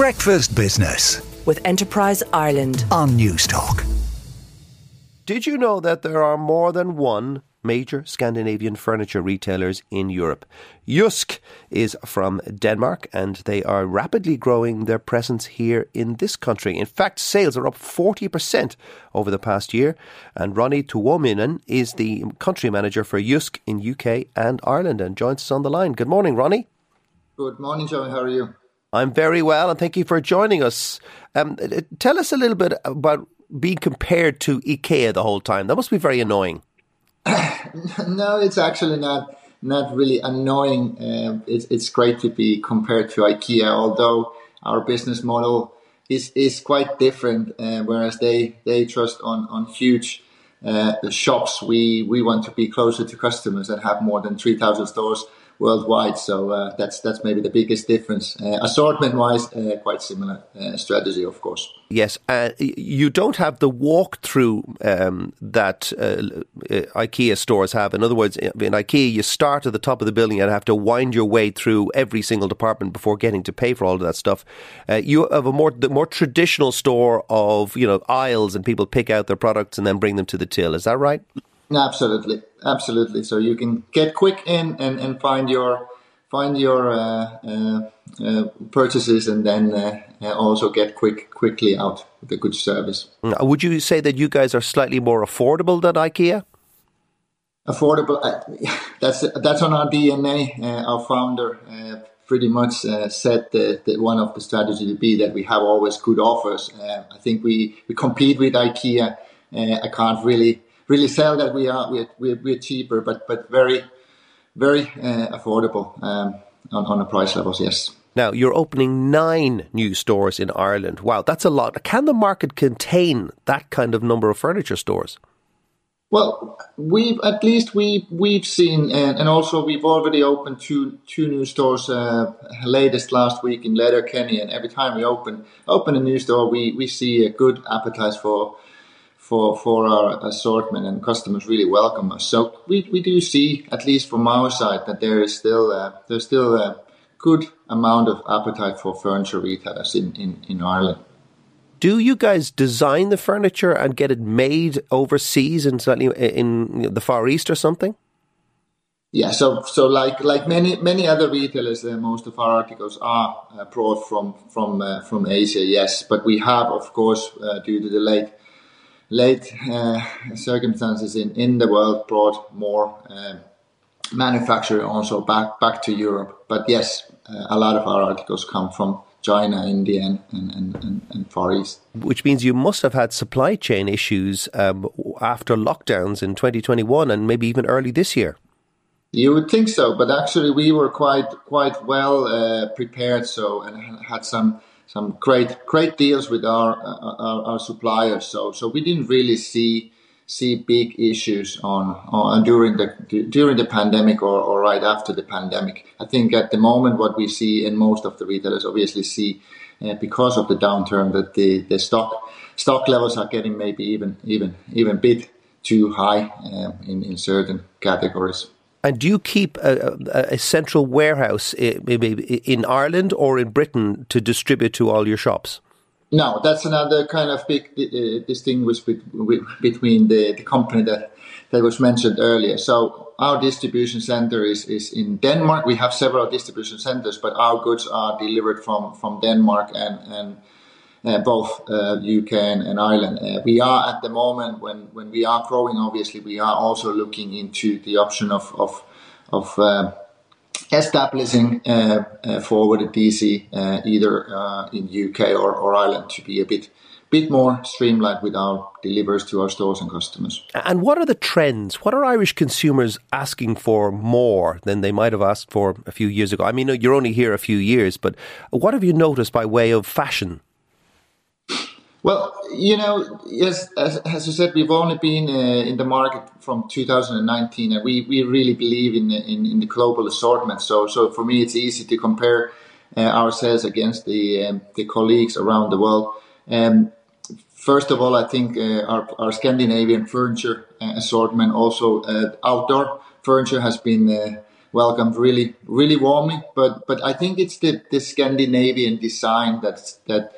Breakfast Business with Enterprise Ireland. on Newstalk. Did you know that there are more than one major Scandinavian furniture retailers in Europe? Jysk is from Denmark and they are rapidly growing their presence here in this country. In fact, sales are up 40% over the past year. And Ronnie Tuominen is the country manager for Jysk in UK and Ireland and joins us on the line. Good morning, Ronnie. Good morning, Joe. How are you? I'm very well and thank you for joining us. Um, uh, tell us a little bit about being compared to IKEA the whole time. That must be very annoying. no, it's actually not not really annoying. Uh, it's it's great to be compared to IKEA, although our business model is is quite different. Uh, whereas they they trust on on huge uh, shops, we we want to be closer to customers and have more than three thousand stores worldwide. So uh, that's that's maybe the biggest difference. Uh, assortment wise, uh, quite similar uh, strategy, of course. Yes, uh, you don't have the walkthrough um, that uh, IKEA stores have. In other words, in IKEA, you start at the top of the building and have to wind your way through every single department before getting to pay for all of that stuff. you have a more the more traditional store of you know aisles and people pick out their products and then bring them to the till. Is that right? Absolutely, absolutely. So you can get quick in and, and find your find your uh, uh, uh, purchases, and then uh, uh, also get quick quickly out with a good service. Mm, would you say that you guys are slightly more affordable than IKEA? Affordable. Uh, that's that's on our DNA. our founder pretty much said that, that, one of the strategy to be that we have always good offers. I think we we compete with IKEA. I can't really really sell that we are we're, we're, we're cheaper, but but very very uh, affordable um, on, on the price levels. Yes. Now you're opening nine new stores in Ireland. Wow, that's a lot. Can the market contain that kind of number of furniture stores? Well, we've at least we we've seen, and, and also we've already opened two two new stores. Uh, latest last week in Letterkenny, and every time we open open a new store, we we see a good appetite for for for our assortment, and customers really welcome us. So we, we do see, at least from our side, that there is still uh, there's still a good amount of appetite for furniture retailers in, in, in Ireland. Do you guys design the furniture and get it made overseas and certainly in the Far East or something? Yeah, so so like like many many other retailers, uh, most of our articles are uh, brought from from uh, from Asia. Yes, but we have, of course, uh, due to the late late uh, circumstances in, in the world brought more uh, manufacturing also back back to Europe. But yes, uh, a lot of our articles come from China, India, and, and, and, and, Far East. Which means you must have had supply chain issues um, after lockdowns in 2021 and maybe even early this year. You would think so, but actually we were quite quite well uh, prepared. So and had some some great great deals with our, our, our suppliers. So so we didn't really see see big issues on, on during the during the pandemic or, or right after the pandemic. I think at the moment what we see in most of the retailers obviously see uh, because of the downturn that the, the stock stock levels are getting maybe even even even bit too high uh, in in certain categories. And do you keep a, a, a central warehouse maybe in Ireland or in Britain to distribute to all your shops? No, that's another kind of big uh, distinguish between the, the company that, that was mentioned earlier. So our distribution center is, is in Denmark. We have several distribution centers, but our goods are delivered from, from Denmark and, and both uh, UK and, and Ireland. Uh, we are at the moment when, when we are growing. Obviously, we are also looking into the option of of, of uh, establishing uh, uh, forward DC either in UK or, or Ireland to be a bit bit more streamlined with our deliveries to our stores and customers. And what are the trends? What are Irish consumers asking for more than they might have asked for a few years ago? I mean, you're only here a few years, but what have you noticed by way of fashion? Well, you know, yes, as, as you said, we've only been uh, in the market from 2019, and we, we really believe in, in, in the global assortment. So so for me, it's easy to compare uh, ourselves against the um, the colleagues around the world. Um, first of all, I think uh, our, our Scandinavian furniture uh, assortment, also uh, outdoor furniture, has been uh, welcomed really really warmly. But but I think it's the, the Scandinavian design that that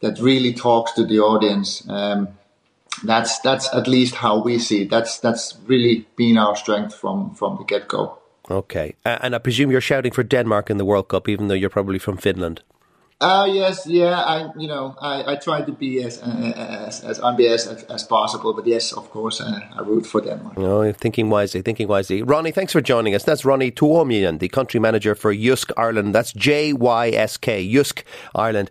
that really talks to the audience. Um, that's that's at least how we see it. That's that's really been our strength from from the get go. Okay, uh, and I presume you're shouting for Denmark in the World Cup, even though you're probably from Finland. Uh, yes, yeah. I, you know, I, I try to be as uh, as, as unbiased as, as, possible, but yes, of course, uh, I root for Denmark. Oh, thinking wisely, thinking wisely. Ronnie, thanks for joining us. That's Ronnie Tuominen, the country manager for Jysk Ireland. That's J Y S K, Jysk Ireland.